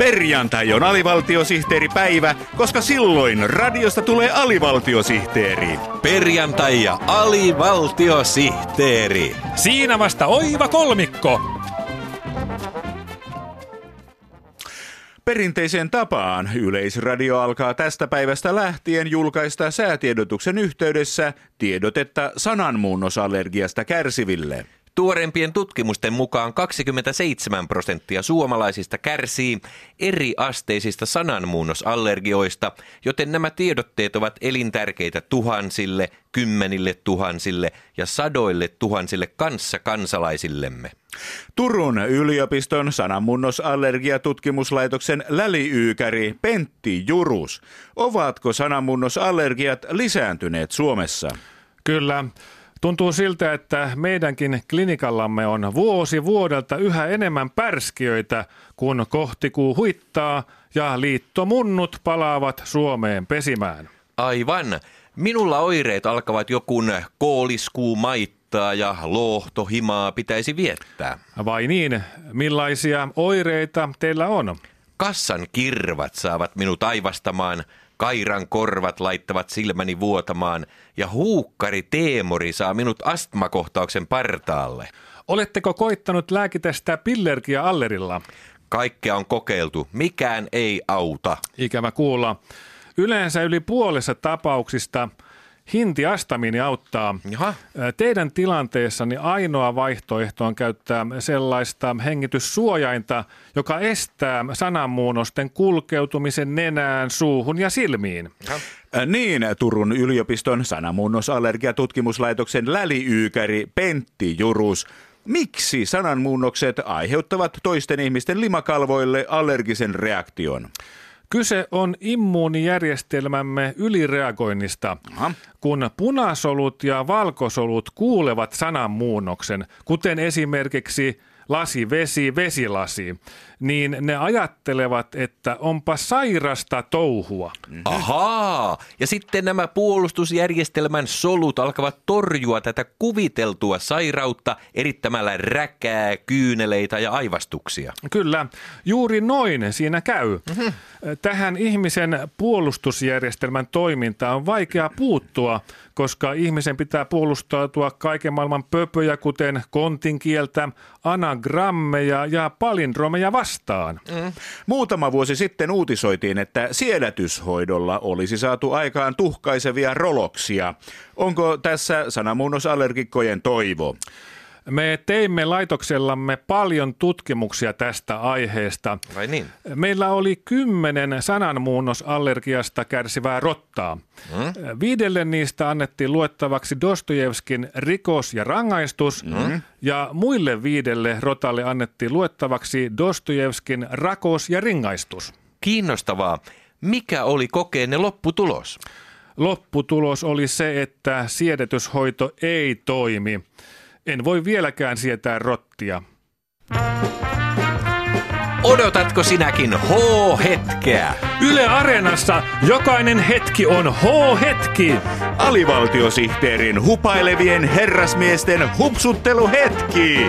Perjantai on alivaltiosihteeripäivä, koska silloin radiosta tulee alivaltiosihteeri. Perjantai ja alivaltiosihteeri. Siinä vasta oiva kolmikko. Perinteiseen tapaan Yleisradio alkaa tästä päivästä lähtien julkaista säätiedotuksen yhteydessä tiedotetta sananmuunnosallergiasta kärsiville. Tuorempien tutkimusten mukaan 27 prosenttia suomalaisista kärsii eri asteisista sananmuunnosallergioista, joten nämä tiedotteet ovat elintärkeitä tuhansille, kymmenille tuhansille ja sadoille tuhansille kanssa kansalaisillemme. Turun yliopiston sananmunnosallergiatutkimuslaitoksen läliykäri Pentti Jurus. Ovatko sananmunnosallergiat lisääntyneet Suomessa? Kyllä. Tuntuu siltä, että meidänkin klinikallamme on vuosi vuodelta yhä enemmän pärskiöitä, kun kohtikuu huittaa ja liittomunnut palaavat Suomeen pesimään. Aivan. Minulla oireet alkavat jokun kooliskuu maittaa ja lohtohimaa pitäisi viettää. Vai niin? Millaisia oireita teillä on? Kassan kirvat saavat minut aivastamaan, Kairan korvat laittavat silmäni vuotamaan ja huukkari Teemori saa minut astmakohtauksen partaalle. Oletteko koittanut lääkitä sitä pillergiä allerilla? Kaikkea on kokeiltu. Mikään ei auta. Ikävä kuulla. Yleensä yli puolessa tapauksista – Hintiastamiini auttaa. Jaha. Teidän tilanteessani ainoa vaihtoehto on käyttää sellaista hengityssuojainta, joka estää sananmuunnosten kulkeutumisen nenään, suuhun ja silmiin. Jaha. Niin, Turun yliopiston sananmuunnosallergiatutkimuslaitoksen läliykäri Pentti Jurus. Miksi sananmuunnokset aiheuttavat toisten ihmisten limakalvoille allergisen reaktion? Kyse on immuunijärjestelmämme ylireagoinnista. Aha. Kun punasolut ja valkosolut kuulevat sananmuunnoksen, kuten esimerkiksi lasi, vesi, vesilasi, niin ne ajattelevat, että onpa sairasta touhua. Mm-hmm. Ahaa, ja sitten nämä puolustusjärjestelmän solut alkavat torjua tätä kuviteltua sairautta erittämällä räkää, kyyneleitä ja aivastuksia. Kyllä, juuri noin siinä käy. Mm-hmm. Tähän ihmisen puolustusjärjestelmän toimintaan on vaikea puuttua, koska ihmisen pitää puolustautua kaiken maailman pöpöjä, kuten kontinkieltä, anagrammeja ja palindromeja vastaan. Mm. Muutama vuosi sitten uutisoitiin, että siedätyshoidolla olisi saatu aikaan tuhkaisevia roloksia. Onko tässä sanamuunnosallergikkojen toivo? Me teimme laitoksellamme paljon tutkimuksia tästä aiheesta. Vai niin? Meillä oli kymmenen sananmuunnosallergiasta kärsivää rottaa. Hmm? Viidelle niistä annettiin luettavaksi Dostojevskin rikos ja rangaistus, hmm? ja muille viidelle rotalle annettiin luettavaksi Dostojevskin rakos ja ringaistus. Kiinnostavaa. Mikä oli kokeenne lopputulos? Lopputulos oli se, että siedetyshoito ei toimi. En voi vieläkään sietää rottia. Odotatko sinäkin H-hetkeä? Yle Areenassa jokainen hetki on H-hetki. Alivaltiosihteerin hupailevien herrasmiesten hupsutteluhetki.